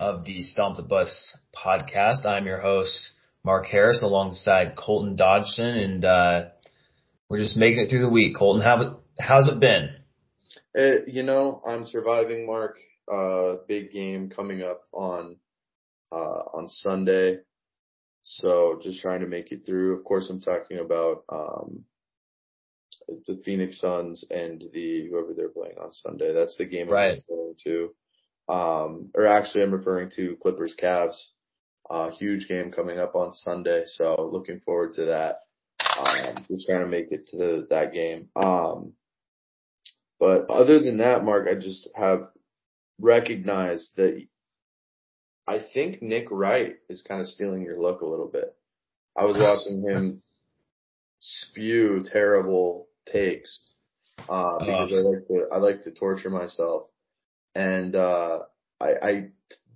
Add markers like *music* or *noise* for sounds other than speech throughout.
of the Stomp the Bus podcast. I'm your host, Mark Harris, alongside Colton Dodgson, and uh, we're just making it through the week. Colton, how how's it been? It, uh, you know, I'm surviving, Mark. Uh, big game coming up on uh, on Sunday, so just trying to make it through. Of course, I'm talking about um, the Phoenix Suns and the whoever they're playing on Sunday. That's the game right. I'm referring to. Um, or actually, I'm referring to Clippers Cavs. Uh, huge game coming up on Sunday, so looking forward to that. Um, just trying to make it to the, that game. Um, but other than that, Mark, I just have recognized that I think Nick Wright is kind of stealing your look a little bit. I was watching him spew terrible takes uh, because uh, I like to I like to torture myself, and uh, I, I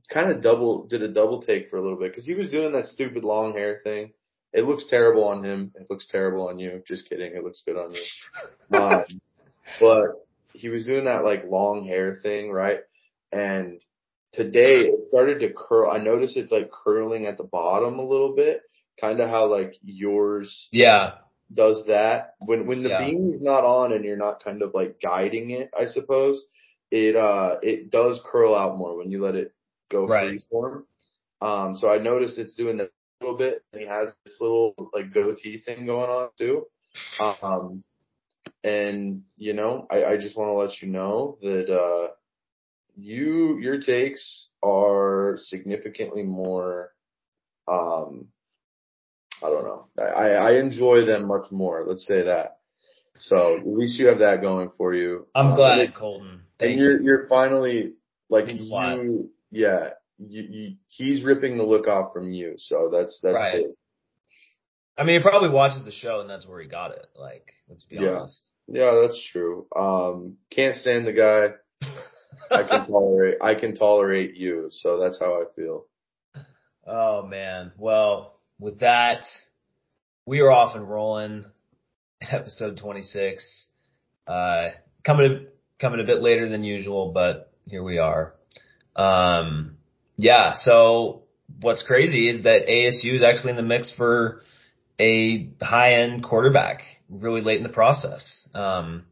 kind of double did a double take for a little bit because he was doing that stupid long hair thing. It looks terrible on him. It looks terrible on you. Just kidding. It looks good on you. *laughs* um, but he was doing that like long hair thing, right? And today it started to curl. I noticed it's like curling at the bottom a little bit, kind of how like yours. Yeah does that. When when the yeah. beam is not on and you're not kind of like guiding it, I suppose, it uh it does curl out more when you let it go right. freeform. Um so I noticed it's doing that a little bit and he has this little like goatee thing going on too. Um and you know, I, I just want to let you know that uh you your takes are significantly more um I don't know. I, I enjoy them much more. Let's say that. So at least you have that going for you. I'm um, glad, Colton. Thank and you're you're finally like you, yeah. You, you, he's ripping the look off from you, so that's that's right. I mean, he probably watches the show, and that's where he got it. Like, let's be yeah. honest. Yeah, that's true. Um, can't stand the guy. I can *laughs* tolerate. I can tolerate you, so that's how I feel. Oh man. Well, with that, we are off and rolling. Episode 26. Uh, coming, coming a bit later than usual, but here we are. Um, yeah, so what's crazy is that ASU is actually in the mix for a high end quarterback really late in the process. Um,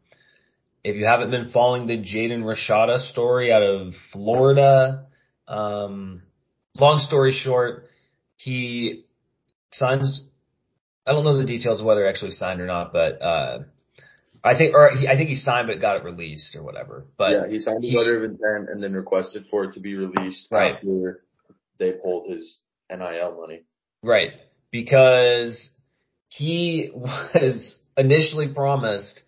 if you haven't been following the Jaden Rashada story out of Florida, um, long story short, he signs. I don't know the details of whether he actually signed or not, but uh, I think, or he, I think he signed but got it released or whatever. But yeah, he signed a letter of intent and then requested for it to be released right. after they pulled his NIL money. Right, because he was initially promised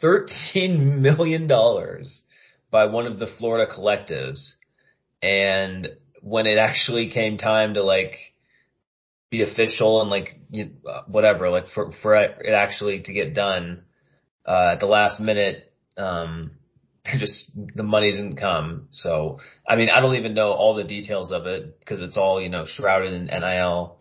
thirteen million dollars by one of the Florida collectives, and when it actually came time to like be official and like you, uh, whatever, like for for it actually to get done uh, at the last minute, um, *laughs* just the money didn't come. So I mean, I don't even know all the details of it because it's all you know shrouded in NIL.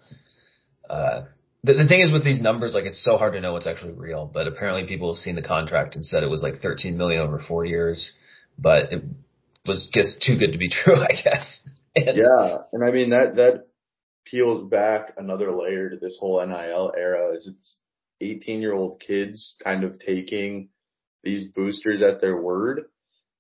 Uh, the, the thing is with these numbers, like it's so hard to know what's actually real. But apparently, people have seen the contract and said it was like 13 million over four years, but it was just too good to be *laughs* true, I guess. And, yeah, and I mean that that peels back another layer to this whole NIL era is it's 18 year old kids kind of taking these boosters at their word.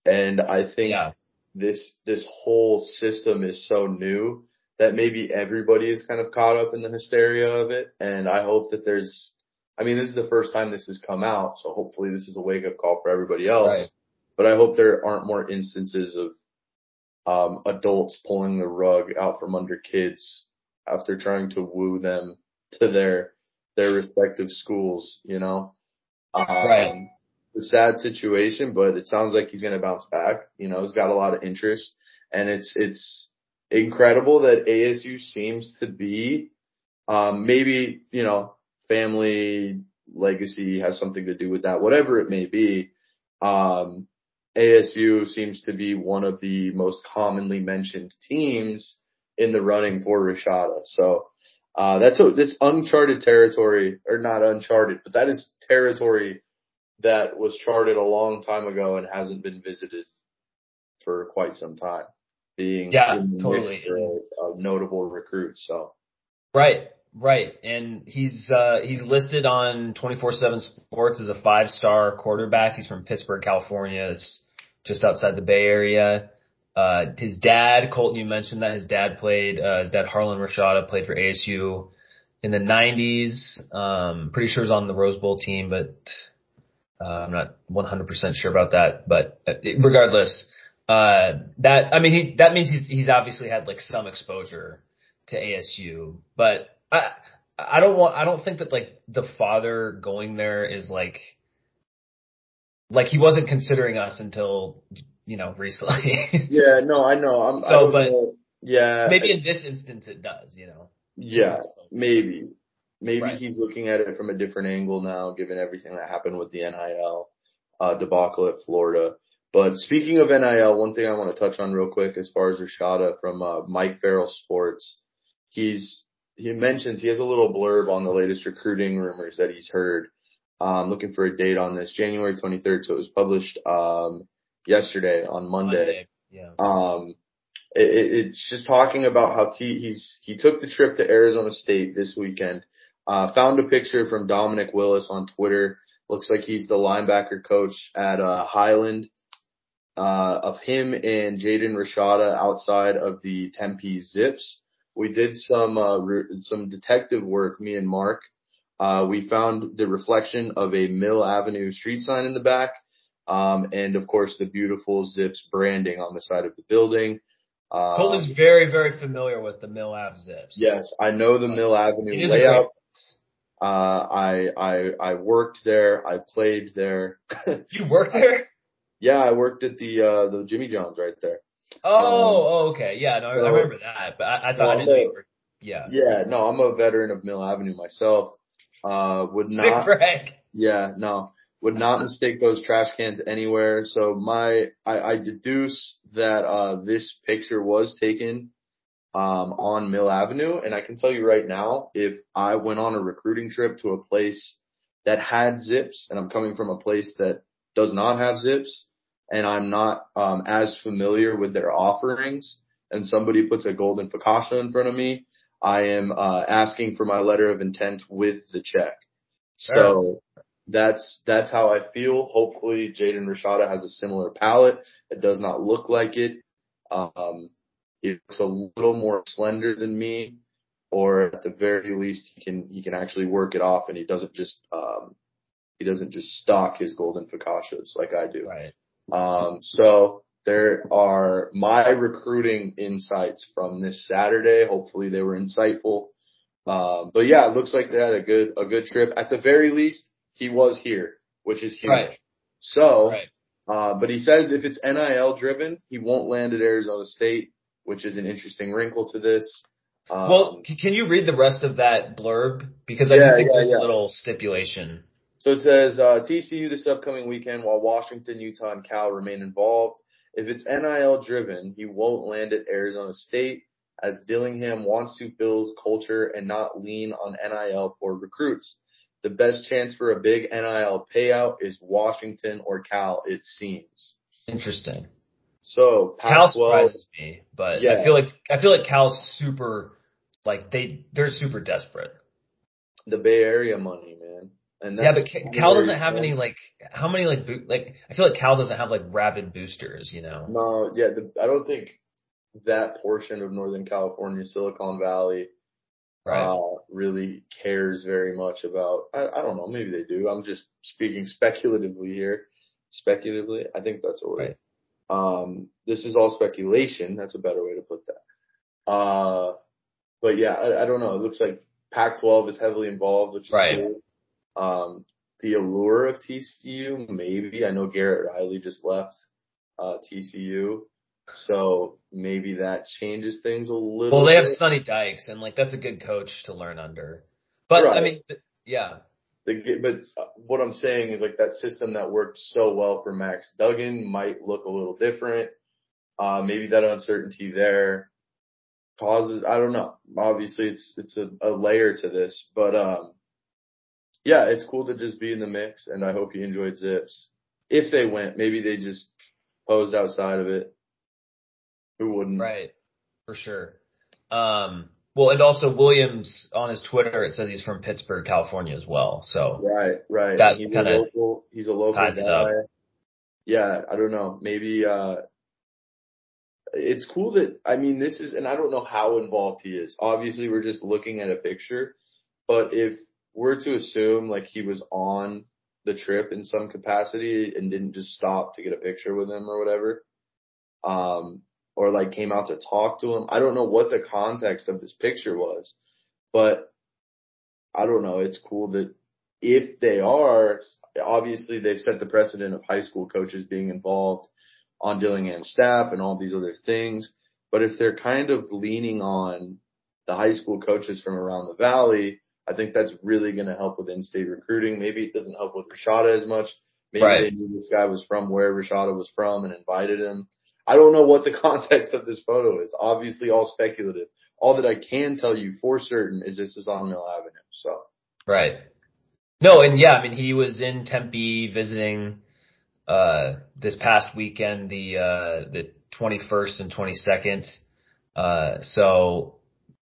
And I think yeah. this, this whole system is so new that maybe everybody is kind of caught up in the hysteria of it. And I hope that there's, I mean, this is the first time this has come out. So hopefully this is a wake up call for everybody else. Right. But I hope there aren't more instances of um, adults pulling the rug out from under kids after trying to woo them to their their respective schools, you know. Um, right. a sad situation, but it sounds like he's going to bounce back. You know, he's got a lot of interest, and it's it's incredible that ASU seems to be, um, maybe you know, family legacy has something to do with that, whatever it may be. Um, ASU seems to be one of the most commonly mentioned teams in the running for Rashada. So uh, that's a, that's uncharted territory, or not uncharted, but that is territory that was charted a long time ago and hasn't been visited for quite some time. being Yeah, in the mix totally. a, a notable recruit. So Right, right. And he's uh he's listed on 24/7 Sports as a five-star quarterback. He's from Pittsburg, California. It's just outside the Bay Area. Uh his dad, Colton, you mentioned that his dad played uh his dad Harlan Rashada played for ASU in the 90s. Um pretty sure he was on the Rose Bowl team, but uh, I'm not 100% sure about that, but uh, regardless, uh, that, I mean, he, that means he's, he's obviously had like some exposure to ASU, but I, I don't want, I don't think that like the father going there is like, like he wasn't considering us until, you know, recently. *laughs* yeah, no, I know. I'm So, but- know. yeah, Maybe in this instance it does, you know. yeah, maybe. Maybe Right. he's looking at it from a different angle now, given everything that happened with the NIL uh, debacle at Florida. But speaking of NIL, one thing I want to touch on real quick as far as Rashada from uh, Mike Farrell Sports, he's he mentions he has a little blurb on the latest recruiting rumors that he's heard. Um, looking for a date on this, January 23rd. So it was published um, yesterday on Monday. Yeah. Um, it, it, it's just talking about how he, he's he took the trip to Arizona State this weekend. Uh, found a picture from Dominic Willis on Twitter. Looks like he's the linebacker coach at uh, Highland. Uh, of him and Jaden Rashada outside of the Tempe Zipps. We did some uh, re- some detective work. Me and Mark. Uh, we found the reflection of a Mill Avenue street sign in the back. Um, and of course the beautiful Zipps branding on the side of the building. Um, Colton is very, very familiar with the Mill Ave Zipps. yes, I know the Mill Avenue It is a great layout. Uh, I, I, I worked there. I played there. *laughs* You worked there? yeah, I worked at the, uh, the Jimmy John's right there. Oh, oh, okay. Yeah, no, I- so- I remember that, but I, I thought I didn't know you no. were. Yeah. Yeah, no, I'm a veteran of Mill Avenue myself. Uh, would Sick not, brag. yeah, no, would not mistake those trash cans anywhere. So my, I, I deduce that, uh, this picture was taken, um, on Mill Avenue. And I can tell you right now, if I went on a recruiting trip to a place that had zips and I'm coming from a place that does not have zips and I'm not, um, as familiar with their offerings and somebody puts a golden focaccia in front of me, I am, uh, asking for my letter of intent with the check. So that's, that's how I feel. Hopefully Jaden Rashada has a similar palette. It does not look like it. Um, it's a little more slender than me, or at the very least, he can he can actually work it off, and he doesn't just um, he doesn't just stock his golden focaccias like I do. Right. Um, so there are my recruiting insights from this Saturday. Hopefully, they were insightful. Um, but yeah, it looks like they had a good a good trip. At the very least, he was here, which is huge. Right. So. Right. Uh, but he says if it's NIL driven, he won't land at Arizona State, which is an interesting wrinkle to this. Um, Well, can you read the rest of that blurb? Because I Yeah, think yeah, there's yeah. a little stipulation. so it says uh, TCU this upcoming weekend, while Washington, Utah, and Cal remain involved. If it's NIL driven, he won't land at Arizona State, as Dillingham wants to build culture and not lean on NIL for recruits. The best chance for a big NIL payout is Washington or Cal, it seems. Interesting. So Cal Pac-12, surprises me, but Yeah. I feel like I feel like Cal's super, like they they're super desperate. the Bay Area money, man. And yeah, but Ca- Cal doesn't have fun. any like how many like bo- like I feel like Cal doesn't have like rabid boosters, you know. No, yeah, the, I don't think that portion of Northern California, Silicon Valley, Right. uh, really cares very much about. I, I don't know, maybe they do. I'm just speaking speculatively here. Speculatively, I think that's a. Right. Um, this is all speculation. That's a better way to put that. Uh, but yeah, I, I don't know. It looks like Pac-12 is heavily involved, which is Right. cool. Um, the allure of TCU, maybe. I know Garrett Riley just left uh, TCU, so maybe that changes things a little. well, they have bit. Sonny Dykes, and like that's a good coach to learn under. But I mean, yeah, The, but uh, what I'm saying is like that system that worked so well for Max Duggan might look a little different. Uh, maybe that uncertainty there causes, I don't know. Obviously it's, it's a, a layer to this, but, um, yeah, it's cool to just be in the mix and I hope you enjoyed Zipps. If they went, maybe they just posed outside of it. Who wouldn't? Right. For sure. Um, well, and also Williams on his Twitter, it says he's from Pittsburg, California as well. So Right, right. That he's a local. He's a local ties it up. guy. Yeah, I don't know. Maybe uh it's cool that I mean this is and I don't know how involved he is. Obviously we're just looking at a picture, but if we're to assume like he was on the trip in some capacity and didn't just stop to get a picture with him or whatever, um, or like came out to talk to him. I don't know what the context of this picture was, but I don't know. It's cool that if they are, obviously they've set the precedent of high school coaches being involved on Dillingham's staff and all these other things. But if they're kind of leaning on the high school coaches from around the valley, I think that's really going to help with in-state recruiting. Maybe it doesn't help with Rashada as much. Maybe Right. they knew this guy was from where Rashada was from and invited him. I don't know what the *laughs* context of this photo is. Obviously all speculative. All that I can tell you for certain is this is on Mill Avenue. So Right. No, and yeah, I mean, he was in Tempe visiting, uh, this past weekend, the, uh, the 21st and 22nd. Uh, so,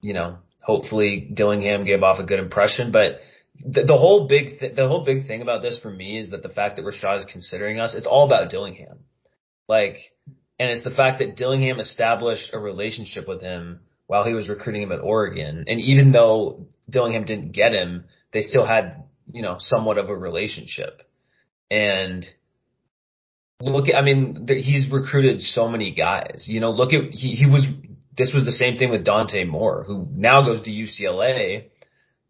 you know, hopefully Dillingham gave off a good impression, but the, the whole big, th- the whole big thing about this for me is that the fact that Rashad is considering us, it's all about Dillingham. Like, and it's the fact that Dillingham established a relationship with him while he was recruiting him at Oregon. And even though Dillingham didn't get him, they still had, you know, somewhat of a relationship. And look at, I mean, he's recruited so many guys, you know, look at, he, he was, this was the same thing with Dante Moore, who now goes to UCLA,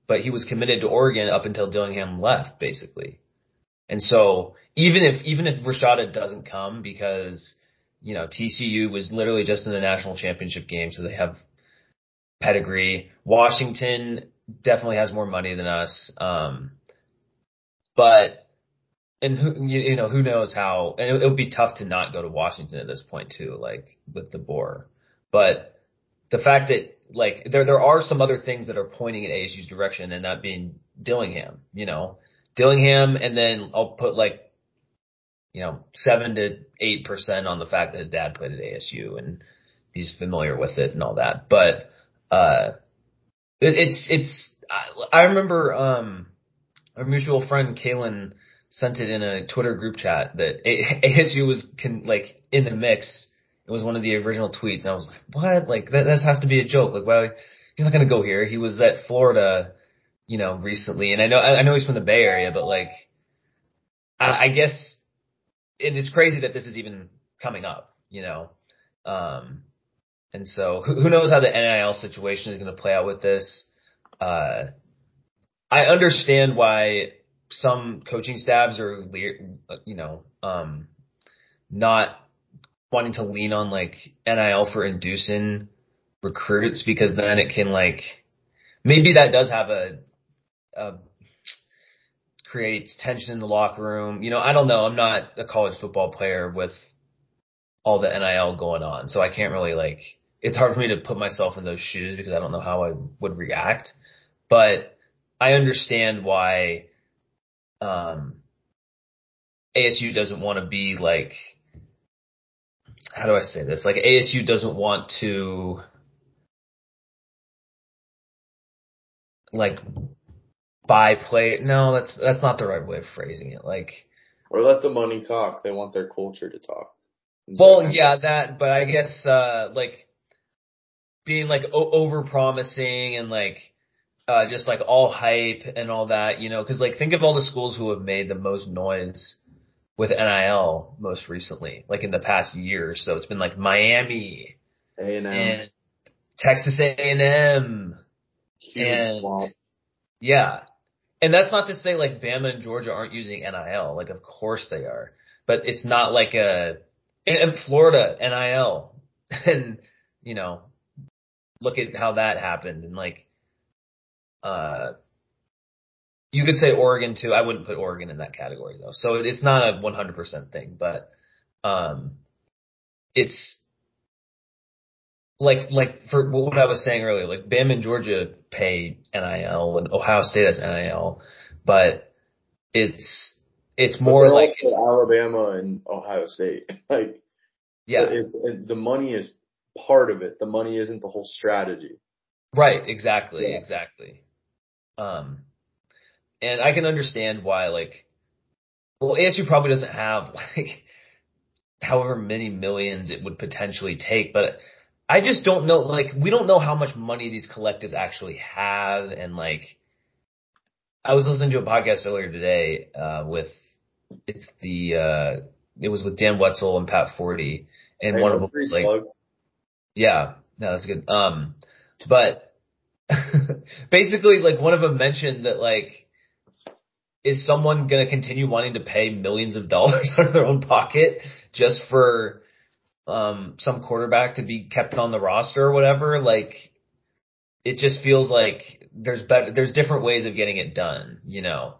but he was committed to Oregon up until Dillingham left, basically. And so even if, even if Rashada doesn't come because, you know, TCU was literally just in the national championship game, so they have pedigree. Washington definitely has more money than us. Um, but, and who, you, know, who knows how, and it, would be tough to not go to Washington at this point too, like with DeBoer. But the fact that like there, there are some other things that are pointing in ASU's direction and that being Dillingham, you know, Dillingham and then I'll put like, you know, seven to eight percent on the fact that his dad played at ASU and he's familiar with it and all that. But, uh, it, it's, it's, I, I remember, um, our mutual friend Kalen sent it in a Twitter group chat that ASU *laughs* was can, like in the mix. It was one of the original tweets and I was like, what? Like that, this has to be a joke. Like, well, he's not going to go here. He was at Florida, you know, recently. And I know, I know he's from the Bay Area, but like, I, I guess, and it's crazy that this is even coming up, you know? Um, and so who, who knows how the NIL situation is going to play out with this. Uh, I understand why some coaching staffs are, you know, um, not wanting to lean on like NIL for inducing recruits because then it can like, maybe that does have a, a creates tension in the locker room. You know, I don't know. I'm not a college football player with all the NIL going on, so I can't really like. It's hard for me to put myself in those shoes because I don't know how I would react. But I understand why um, ASU doesn't want to be like. How do I say this? Like ASU doesn't want to like buy play. No, that's that's not the right way of phrasing it. Like, or let the money talk. They want their culture to talk. well, yeah, that. But I guess uh like being like o- over promising and like uh just like all hype and all that, you know, because like think of all the schools who have made the most noise with NIL most recently, like in the past year. or So it's been like Miami A and M, and Texas A&M. huge and- Yeah. And that's not to say like Bama and Georgia aren't using NIL. Like of course they are. But it's not like a and, Florida NIL. *laughs* And you know, look at how that happened and like uh you could say Oregon too. I wouldn't put Oregon in that category though. So it's not a 100% thing, but um it's like like for what I was saying earlier, like Bama and Georgia pay NIL and Ohio State has NIL, but it's it's more like also Alabama and Ohio State. *laughs* Like yeah it's, it, the money is part of it. The money isn't the whole strategy. Right, exactly, Yeah. exactly. Um, and I can understand why, like, well, ASU probably doesn't have *laughs* like however many millions it would potentially take, but I just don't know, like, we don't know how much money these collectives actually have, and like, I was listening to a podcast earlier today, uh, with, it's the, uh, it was with Dan Wetzel and Pat Forde, and Hey, one of them was like, plug. yeah, no, that's good. Um, but *laughs* basically, like one of them mentioned that like, is someone going to continue wanting to pay millions of dollars *laughs* out of their own pocket just for um some quarterback to be kept on the roster or whatever? Like, it just feels like there's better, there's different ways of getting it done, you know.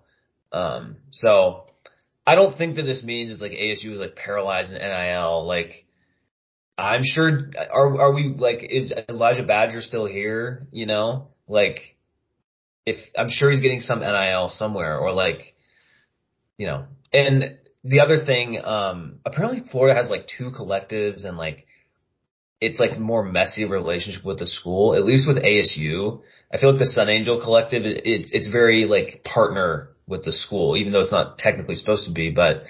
Um, so I don't think that this means it's like ASU is like paralyzed in NIL. Like, I'm sure. Are are we like? Is Elijah Badger still here? You know, like if I'm sure he's getting some NIL somewhere, or like, you know. And the other thing, um, apparently Florida has like two collectives, and like it's like more messy relationship with the school. At least with ASU, I feel like the Sun Angel Collective, it's it's very like partner with the school, even though it's not technically supposed to be. But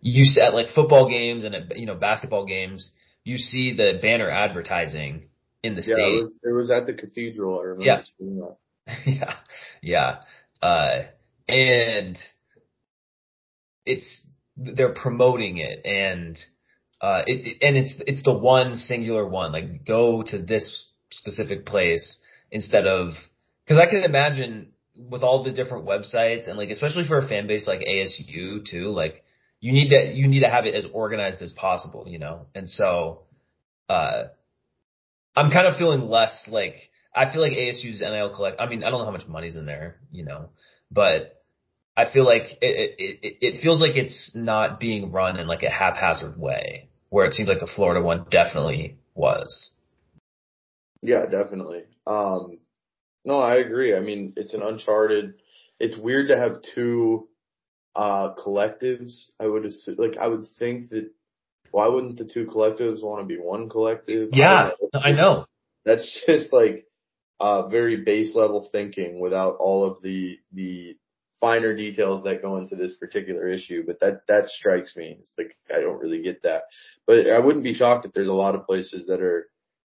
you at like football games and at, you know basketball games, you see the banner advertising in the Yeah, it was, it was at the cathedral. I remember Yeah. seeing that. *laughs* yeah, yeah. Uh, and it's they're promoting it, and uh, it, and it's it's the one singular one. Like go to this specific place instead of because I can imagine with all the different websites and like especially for a fan base like ASU too, like you need to you need to have it as organized as possible, you know. And so, uh, I'm kind of feeling less like I feel like ASU's NIL collect. I mean, I don't know how much money's in there, you know, but I feel like it it it, feels like it's not being run in like a haphazard way, where it seems like the Florida one definitely was. Yeah, definitely. Um, no, I agree. I mean, it's an uncharted. It's weird to have two uh collectives. I would assume, like, I would think that why wouldn't the two collectives want to be one collective? Yeah, don't know. I know. That's *laughs* just like uh very base level thinking without all of the the finer details that go into this particular issue. But that that strikes me. It's like I don't really get that. But I wouldn't be shocked if there's a lot of places that are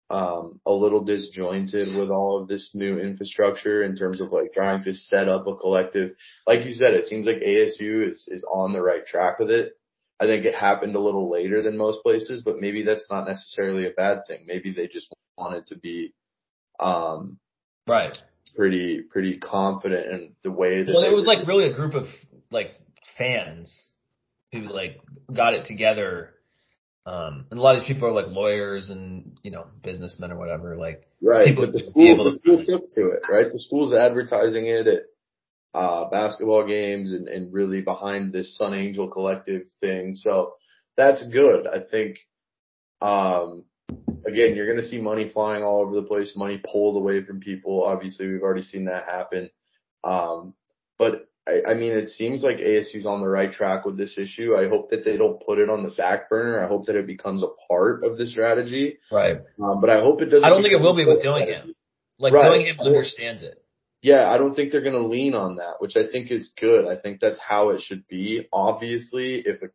um a little disjointed with all of this new infrastructure in terms of like trying to set up a collective. Like you said, it seems like ASU is is on the right track with it. I think it happened a little later than most places, but maybe that's not necessarily a bad thing. Maybe they just wanted to be um Right. Pretty pretty confident in the way that Well, it was were like really a group of like fans who like got it together. Um, and a lot of these people are like lawyers and you know businessmen or whatever. Like right. people But the school the to- school took to it, right? The school's advertising it at uh basketball games and, and really behind this Sun Angel collective thing. So that's good. I think um again you're gonna see money flying all over the place, money pulled away from people. Obviously we've already seen that happen. Um but I, I mean, it seems like ASU's on the right track with this issue. I hope that they don't put it on the back burner. I hope that it becomes a part of the strategy. right. Um, but I hope it doesn't. I don't think it will be with Dillingham. Like Right. Dillingham understands it. Yeah, I don't think they're going to lean on that, which I think is good. I think that's how it should be. Obviously, if a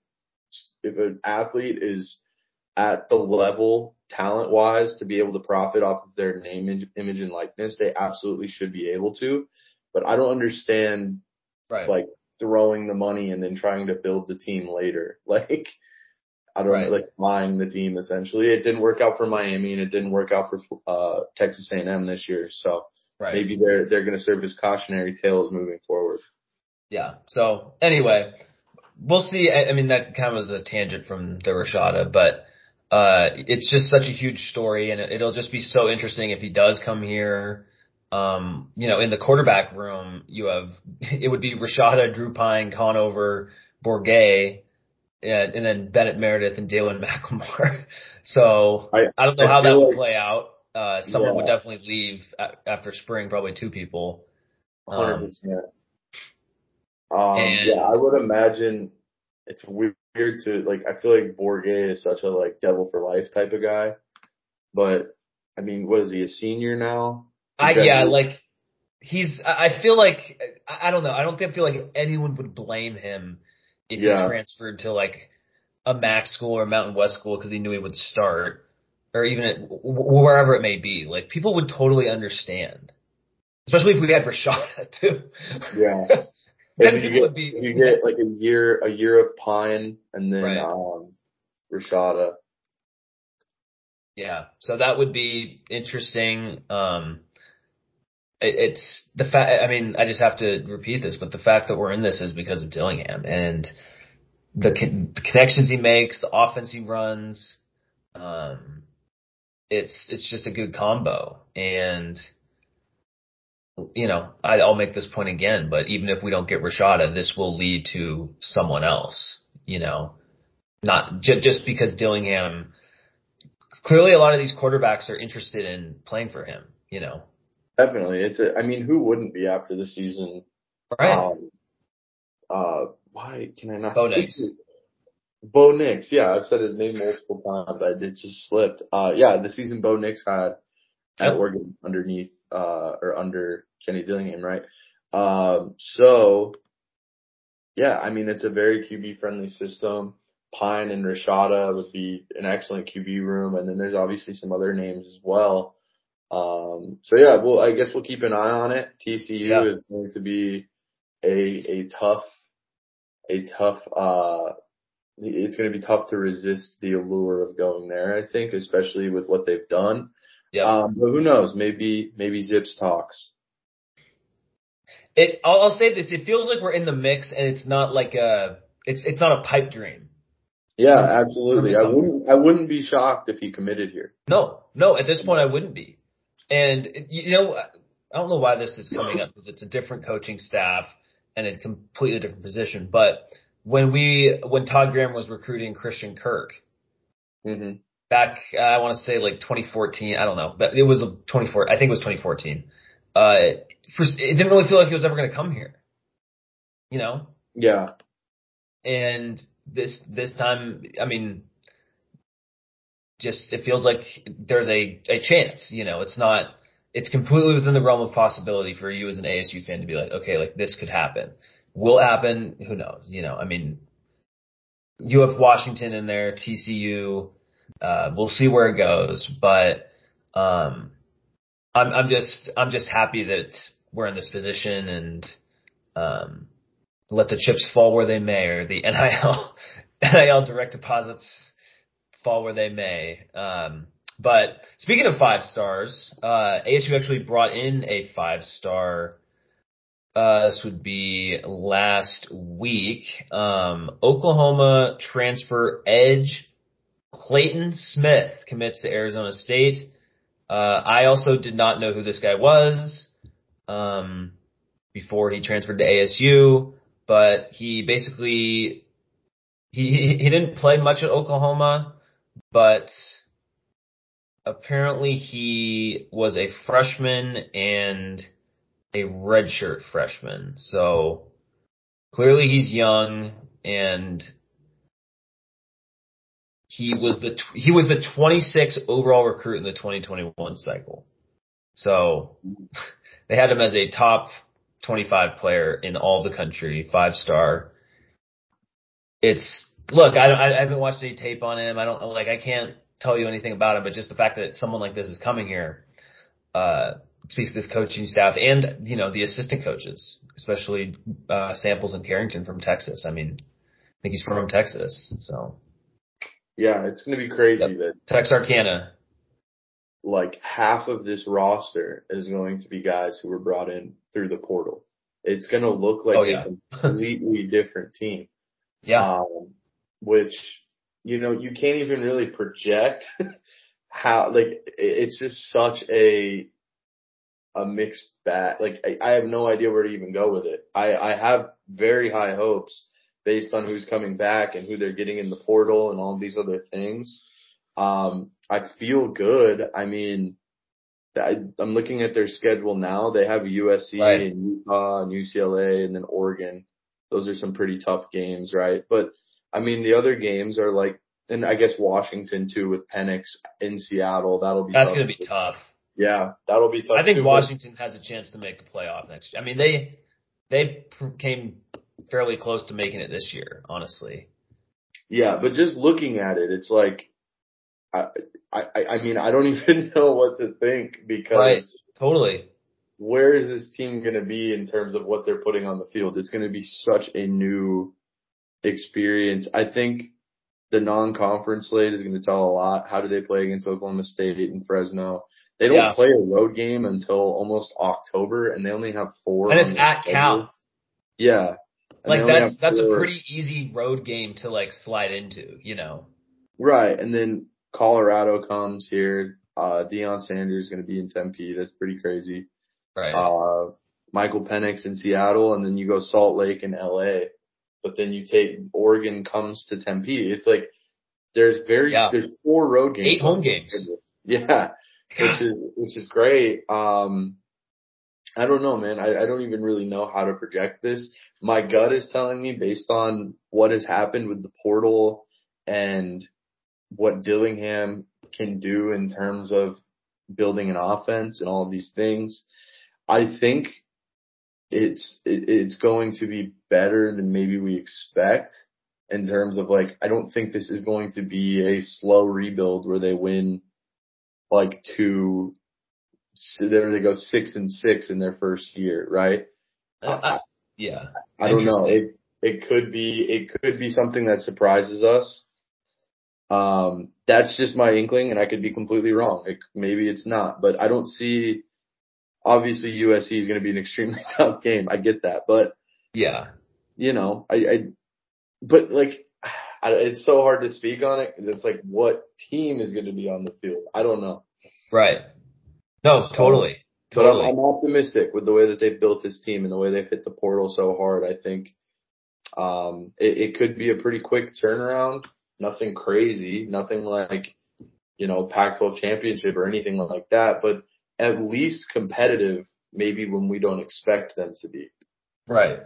if an athlete is at the level talent wise to be able to profit off of their name, image, and likeness, they absolutely should be able to. But I don't understand Right. like throwing the money and then trying to build the team later. *laughs* Like I don't Right. know, like buying the team essentially. It didn't work out for Miami and it didn't work out for uh Texas A&M this year. So right. maybe they're they're going to serve as cautionary tales moving forward. Yeah. So anyway, we'll see. I, I mean, that kind of was a tangent from the Rashada, but uh, it's just such a huge story, and it, it'll just be so interesting if he does come here. Um, you know, in the quarterback room, you have *laughs* it would be Rashada, Drew Pyne, Conover, Bourguet, and, and then Bennett Meredith and Dalen *laughs* McLemore. So I- I don't know I how that will like- play out. Uh, someone Yeah. would definitely leave a- after spring, probably two people. Um, percent. Um, and- yeah, I would imagine it's weird to like. I feel like Bourguet is such a like devil for life type of guy. but I mean, what is he, a senior now? I yeah, like he's. I feel like I don't know. I don't think feel like anyone would blame him if yeah. he transferred to like a MAC school or Mountain West school because he knew he would start, or even at, wherever it may be. Like people would totally understand, especially if we had Rashada *laughs* too. Yeah. Then you get, be, you get like a year, a year of Pyne and then right. um, Rashada. Yeah, so that would be interesting. Um, it, it's the fact. I mean, I just have to repeat this, but the fact that we're in this is because of Dillingham and the, con- the connections he makes, the offense he runs. Um, it's it's just a good combo, and you know, I'll make this point again, but even if we don't get Rashada, this will lead to someone else. You know, not j- just because Dillingham clearly a lot of these quarterbacks are interested in playing for him, you know. Definitely. It's a, I mean, who wouldn't be after the season? Right. Um, uh, why can I not? Bo Nix. Bo Nix. Yeah, I've said his name multiple times. I did just slipped. Uh, yeah, the season Bo Nix had at yep. Oregon underneath, uh, or under Kenny Dillingham, right? Um, so yeah, I mean, it's a very QB friendly system. Pyne and Rashada would be an excellent QB room. And then there's obviously some other names as well. Um, so yeah, well, I guess we'll keep an eye on it. TCU yeah. is going to be a, a tough, a tough, uh, it's going to be tough to resist the allure of going there, I think, especially with what they've done. Yeah. Um, but who knows? Maybe, maybe Zipps talks. It, I'll, I'll say this. It feels like we're in the mix and it's not like a, it's, it's not a pipe dream. Yeah, absolutely. I wouldn't I wouldn't be shocked if he committed here. No, no, at this point I wouldn't be. And you know, I don't know why this is coming up because it's a different coaching staff and a completely different position. But when we when Todd Graham was recruiting Christian Kirk, mm-hmm. Back uh, I want to say like 2014, I don't know, but it was 24. I think it was 2014. Uh, first, it didn't really feel like he was ever going to come here. You know? Yeah. And this this time, I mean, just it feels like there's a a chance. You know, it's not. It's completely within the realm of possibility for you as an ASU fan to be like, okay, like this could happen. Will happen? Who knows? You know, I mean, you have Washington in there, TCU. Uh, we'll see where it goes, but um, I'm I'm just I'm just happy that we're in this position and um, let the chips fall where they may, or the *laughs* NIL NIL direct deposits fall where they may. Um, but speaking of five stars, uh, ASU actually brought in a five star. Uh, this would be last week. Um, Oklahoma transfer edge Clayton Smith commits to Arizona State. Uh, I also did not know who this guy was um, before he transferred to ASU but he basically he he didn't play much at Oklahoma, but apparently he was a freshman and a redshirt freshman. So clearly he's young and he was the he was the 26th overall recruit in the 2021 cycle. So *laughs* they had him as a top 25 player in all the country, five star. It's look, I, I haven't watched any tape on him. I don't like I can't tell you anything about him, but just the fact that someone like this is coming here uh, speaks to this coaching staff and you know the assistant coaches, especially uh, Samples and Carrington from Texas. I mean, I think he's from Texas, so. Yeah, it's gonna be crazy yep. that Texarkana like half of this roster is going to be guys who were brought in through the portal. It's going to look like oh, yeah. a *laughs* completely different team. Yeah. Um, which, you know, you can't even really project *laughs* how, like, it's just such a, a mixed bag. Like, I, I have no idea where to even go with it. I, I have very high hopes based on who's coming back and who they're getting in the portal and all these other things. Um, I feel good. I mean, I, am looking at their schedule now. They have USC right. and Utah and UCLA and then Oregon. Those are some pretty tough games, right? But I mean, the other games are like and I guess Washington too with Penix in Seattle. That'll be That's going to be tough. Yeah, that'll be tough. I think too, Washington has a chance to make a playoff next year. I mean, they they came fairly close to making it this year, honestly. Yeah, but just looking at it, it's like, I, I, I mean, I don't *laughs* even know what to think because Right. Totally. where is this team going to be in terms of what they're putting on the field? It's going to be such a new experience. I think the non-conference slate is going to tell a lot. How do they play against Oklahoma State and Fresno? They don't Yeah. play a road game until almost October, and they only have four. And it's at Cal. Yeah. Like that's that's a pretty easy road game to like slide into, you know. Right, and then Colorado comes here. Uh, Deion Sanders is going to be in Tempe. That's pretty crazy. Right. Uh, Michael Penix in Seattle, and then you go Salt Lake and LA. But then you take Oregon comes to Tempe. It's like there's very Yeah. there's four road games. Eight home games. Yeah, which is which is great. Um, I don't know, man. I, I don't even really know how to project this. My gut is telling me based on what has happened with the portal and what Dillingham can do in terms of building an offense and all of these things. I think it's it, it's going to be better than maybe we expect in terms of like I don't think this is going to be a slow rebuild where they win like two there they go six and six in their first year, right? Uh, I- yeah. I don't know. It it could be it could be something that surprises us. Um, that's just my inkling, and I could be completely wrong. It, maybe it's not, but I don't see. Obviously, USC is going to be an extremely *laughs* tough game. I get that, but Yeah. you know, I, I but like, *sighs* I, it's so hard to speak on it because it's like, what team is going to be on the field? I don't know. Right. No, totally. But Totally. I'm, I'm optimistic with the way that they've built this team and the way they've hit the portal so hard. I think um, it, it could be a pretty quick turnaround. Nothing crazy, nothing like you know Pac-12 championship or anything like that, but at least competitive. Maybe when we don't expect them to be. right.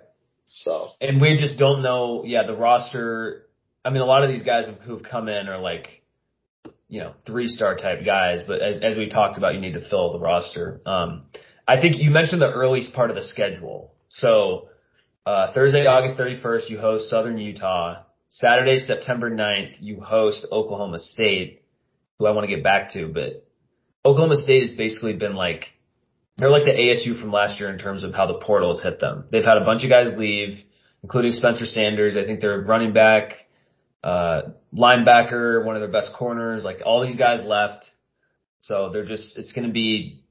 So And we just don't know. Yeah, the roster. I mean, a lot of these guys who've come in are like, you know, three star type guys. But as as we talked about, you need to fill the roster. Um, I think you mentioned the earliest part of the schedule. So uh, Thursday, August 31st, you host Southern Utah. Saturday, September 9th, you host Oklahoma State, who I want to get back to. But Oklahoma State has basically been like they're like the ASU from last year in terms of how the portal has hit them. They've had a bunch of guys leave, including Spencer Sanders. I think they're running back, uh, linebacker, one of their best corners. Like all these guys left. So they're just, it's going to be,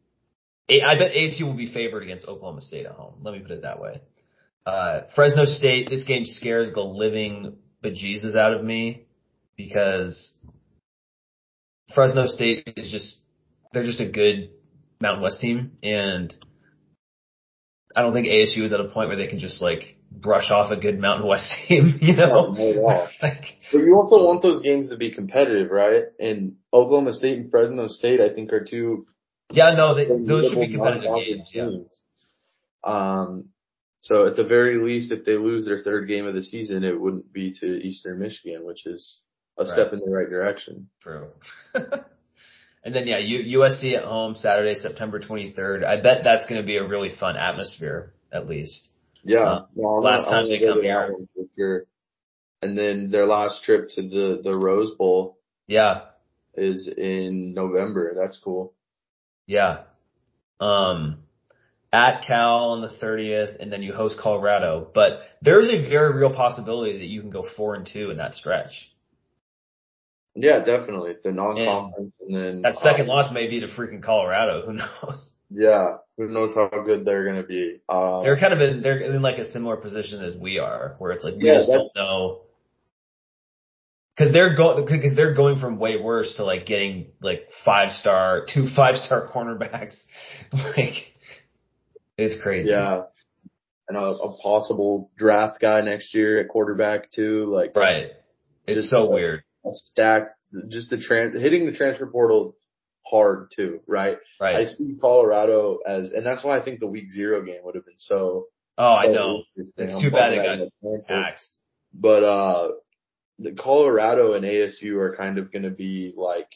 I bet ASU will be favored against Oklahoma State at home. Let me put it that way. Uh, Fresno State, this game scares the living bejesus out of me because Fresno State is just, they're just a good Mountain West team, and I don't think ASU is at a point where they can just like brush off a good Mountain West *laughs* team, you know? No, not *laughs* like, But you also want those games to be competitive, right? And Oklahoma State and Fresno State, I think, are two yeah, no, they, those should be competitive games. Yeah. Um, so at the very least, if they lose their third game of the season, it wouldn't be to Eastern Michigan, which is a Right. step in the right direction. true. *laughs* and then yeah, U- USC at home Saturday, September 23rd. I bet that's going to be a really fun atmosphere, at least. Yeah. Uh, no, last gonna- time they come here. for sure. And then their last trip to the the Rose Bowl Yeah, is in November. That's cool. yeah. Um, at Cal on the 30th, and then you host Colorado. But there's a very real possibility that you can go four and two in that stretch. Yeah, definitely. The non-conference, and, then That second um, loss may be to freaking Colorado. *laughs* Who knows? Yeah, who knows how good they're gonna be? Um, They're kind of in they're in like a similar position as we are, where it's like we Yeah, just don't know because they're going because they're going from way worse to like getting like five star two *laughs* five star cornerbacks. *laughs* like it's crazy. Yeah. And a, a possible draft guy next year at quarterback too. Like Right. It's so uh, weird. a stacked, just the trans, hitting the transfer portal hard too, right? Right. I see Colorado as, and that's why I think the week zero game would have been so. Oh, I know. It's I'm too bad it got canceled. Axed. But, uh, the Colorado and ASU are kind of going to be like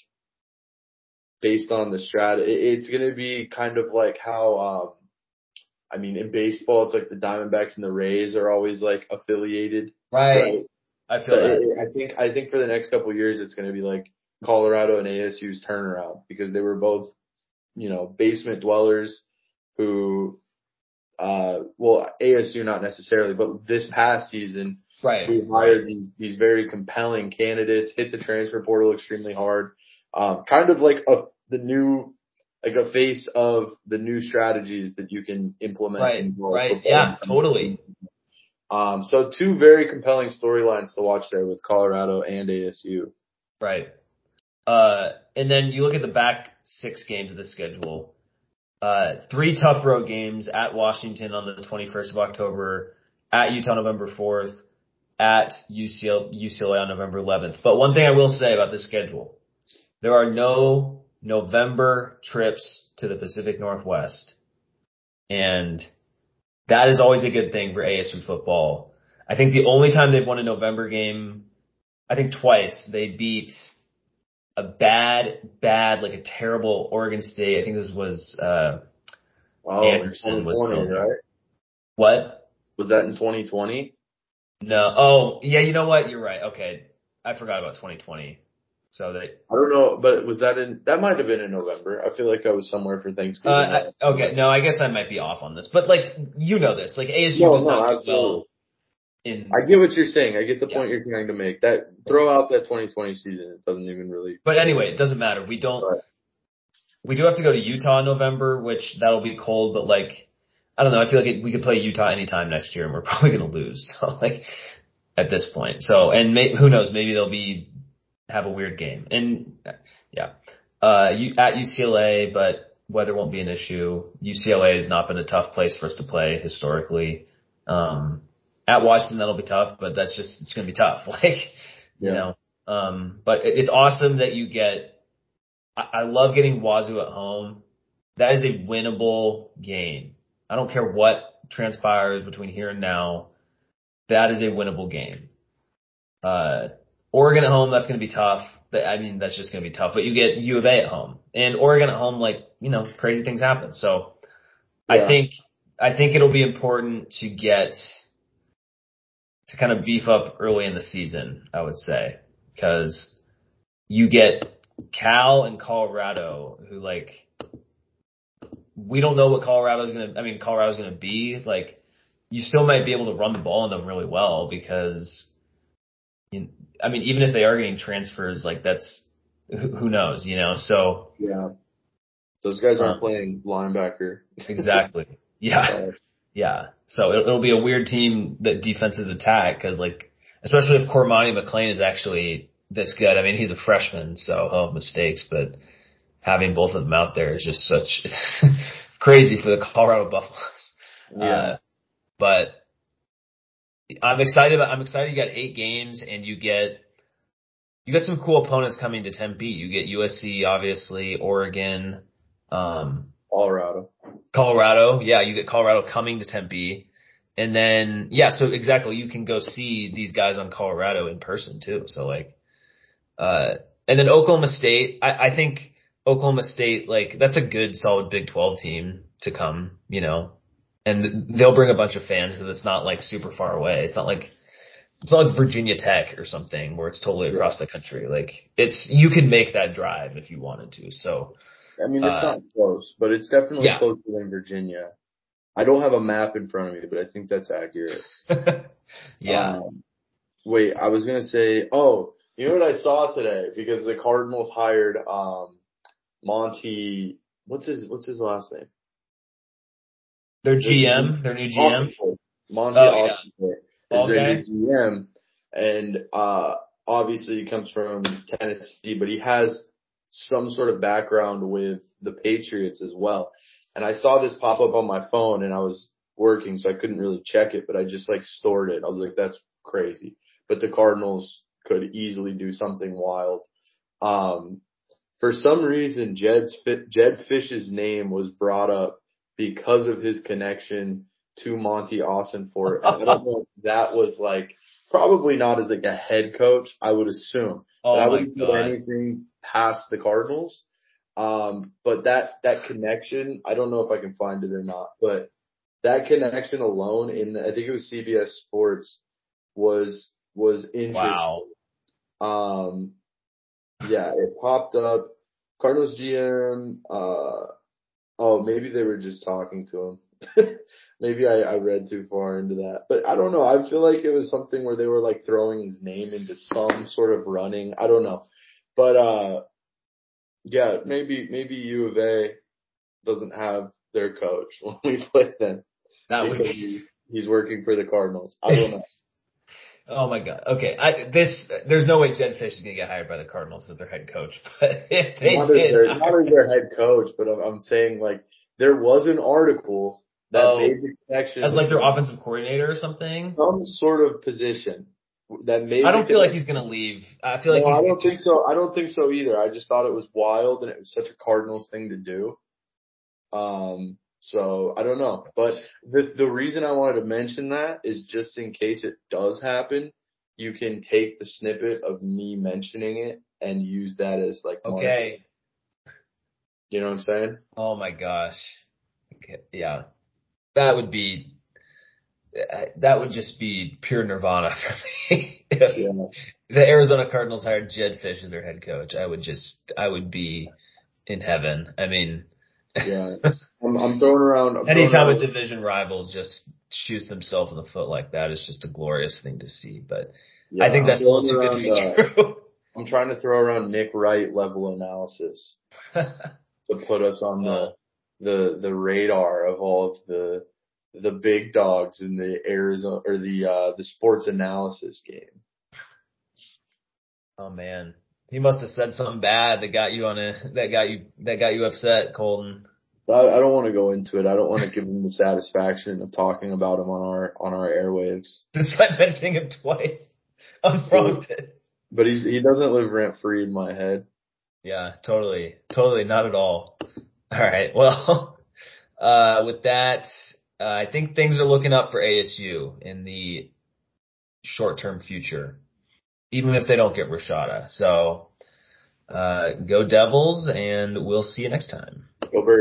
based on the strat. It's going to be kind of like how, um, I mean, in baseball, it's like the Diamondbacks and the Rays are always like affiliated. Right. right? I feel so. I think, I think for the next couple of years, it's going to be like Colorado and ASU's turnaround because they were both, you know, basement dwellers who, uh, well, ASU not necessarily, but this past season, right, we hired these, these very compelling candidates, hit the transfer portal extremely hard, um, kind of like a, the new, like a face of the new strategies that you can implement. Right, right, yeah, totally. Um, so two very compelling storylines to watch there with Colorado and ASU. Right. Uh, and then you look at the back six games of the schedule. Uh, three tough road games at Washington on the 21st of October, at Utah November 4th, at UCL, UCLA on November 11th. But one thing I will say about this schedule, there are no November trips to the Pacific Northwest. And that is always a good thing for ASU football. I think the only time they've won a November game, I think twice, they beat a bad, bad, like a terrible Oregon State. I think this was uh Anderson was so right. What was that in 2020? No. Oh, yeah. You know what? You're right. Okay, I forgot about 2020. So they. I don't know, but was that in? That might have been in November. I feel like I was somewhere for Thanksgiving. Uh, I, okay, no, I guess I might be off on this, but like you know this, like ASU no, does no, not absolutely. do well in, I get what you're saying. I get the yeah. point you're trying to make. That throw out that 2020 season. It doesn't even really. But anyway, it doesn't matter. We don't. We do have to go to Utah in November, which that'll be cold. But like, I don't know. I feel like it, we could play Utah anytime next year, and we're *laughs* probably going to lose. So like, at this point. So and may, who knows? Maybe they'll be have a weird game. And yeah, uh, you, at UCLA, but weather won't be an issue. UCLA has not been a tough place for us to play historically. Um, at Washington, that'll be tough, but that's just, it's going to be tough. *laughs* Like, yeah. you know, um, but it's awesome that you get, I, I love getting Wazoo at home. That is a winnable game. I don't care what transpires between here and now. That is a winnable game. Uh, Oregon at home, that's going to be tough. I mean, that's just going to be tough, but you get U of A at home and Oregon at home, like, you know, crazy things happen. So yeah. I think, I think it'll be important to get, to kind of beef up early in the season, I would say, because you get Cal and Colorado who like, we don't know what Colorado's going to, I mean, Colorado's going to be like, you still might be able to run the ball on them really well because, you, I mean, even if they are getting transfers, like that's, who knows, you know, so. Yeah. Those guys aren't um, playing linebacker. *laughs* exactly. Yeah. Yeah. So it'll, it'll be a weird team that defenses attack because like, especially if Cormani McClain is actually this good. I mean, he's a freshman, so oh, mistakes, but having both of them out there is just such *laughs* crazy for the Colorado Buffaloes. Yeah. Uh, but I'm excited. About, I'm excited. You got eight games and you get you get some cool opponents coming to Tempe. You get USC, obviously, Oregon, um, Colorado. Colorado, yeah, you get Colorado coming to Tempe. And then, yeah, so exactly, you can go see these guys on Colorado in person too. So like, uh, and then Oklahoma State, I, I think Oklahoma State, like, that's a good solid Big 12 team to come, you know, and they'll bring a bunch of fans because it's not like super far away. It's not like, it's not like Virginia Tech or something where it's totally across the country. Like, it's, you could make that drive if you wanted to. So, I mean, it's uh, not close, but it's definitely yeah. closer than Virginia. I don't have a map in front of me, but I think that's accurate. *laughs* yeah. Um, wait, I was gonna say, oh, you know what I saw today? Because the Cardinals hired um Monti. What's his What's his last name? Their GM, their new GM. Monti oh, yeah. is their new GM, and uh obviously he comes from Tennessee, but he has some sort of background with the Patriots as well. And I saw this pop up on my phone and I was working, so I couldn't really check it, but I just like stored it. I was like, that's crazy. But the Cardinals could easily do something wild. Um, for some reason, Jedd's, Jedd Fisch's name was brought up because of his connection to Monti Ossenfort. And I don't know if that was like probably not as like a head coach. I would assume. Oh but I wouldn't put god. anything past the Cardinals. Um, but that that connection, I don't know if I can find it or not, but that connection alone in the, I think it was CBS Sports was was interesting. Wow. Um, yeah, it popped up. Cardinals GM. Uh, oh, maybe they were just talking to him. *laughs* maybe I, I read too far into that, but I don't know. I feel like it was something where they were like throwing his name into some sort of running. I don't know, but uh, yeah, maybe maybe U of A doesn't have their coach *laughs* when we play them That would be. he, he's working for the Cardinals. I don't know. *laughs* Oh my god. Okay. I this there's no way Jedd Fisch is gonna get hired by the Cardinals as their head coach. *laughs* But if they not, did, as their, not as their head coach, but I'm, I'm saying like there was an article that Oh. made the connection as like their offensive coordinator or something. some sort of position that made. I don't feel like he's gonna leave. I feel like no, I don't think so. I don't think so either. I just thought it was wild and it was such a Cardinals thing to do. Um, so I don't know, but the the reason I wanted to mention that is just in case it does happen, you can take the snippet of me mentioning it and use that as like marketing. okay. You know what I'm saying? Oh my gosh. Okay. Yeah. That would be that would just be pure nirvana *laughs* for me. If Yeah. the Arizona Cardinals hired Jedd Fisch as their head coach, I would just I would be in heaven. I mean, Yeah. *laughs* I'm, I'm throwing around. I'm throwing anytime a division rival just shoots himself in the foot like that is just a glorious thing to see. But yeah, I think that's a little too good to around, be uh, true. I'm trying to throw around Nick Wright level analysis *laughs* to put us on the the the radar of all of the the big dogs in the Arizona or the uh the sports analysis game. oh man, he must have said something bad that got you on a that got you that got you upset, Colton. I, I don't want to go into it. I don't want to give him the satisfaction of talking about him on our on our airwaves. *laughs* Despite mentioning him twice, *laughs* unprompted. But he's he doesn't live rent free in my head. Yeah, totally, totally, not at all. All right, *laughs* well, uh, with that, uh, I think things are looking up for ASU in the short-term future, even if they don't get Rashada. So, uh, go Devils, and we'll see you next time.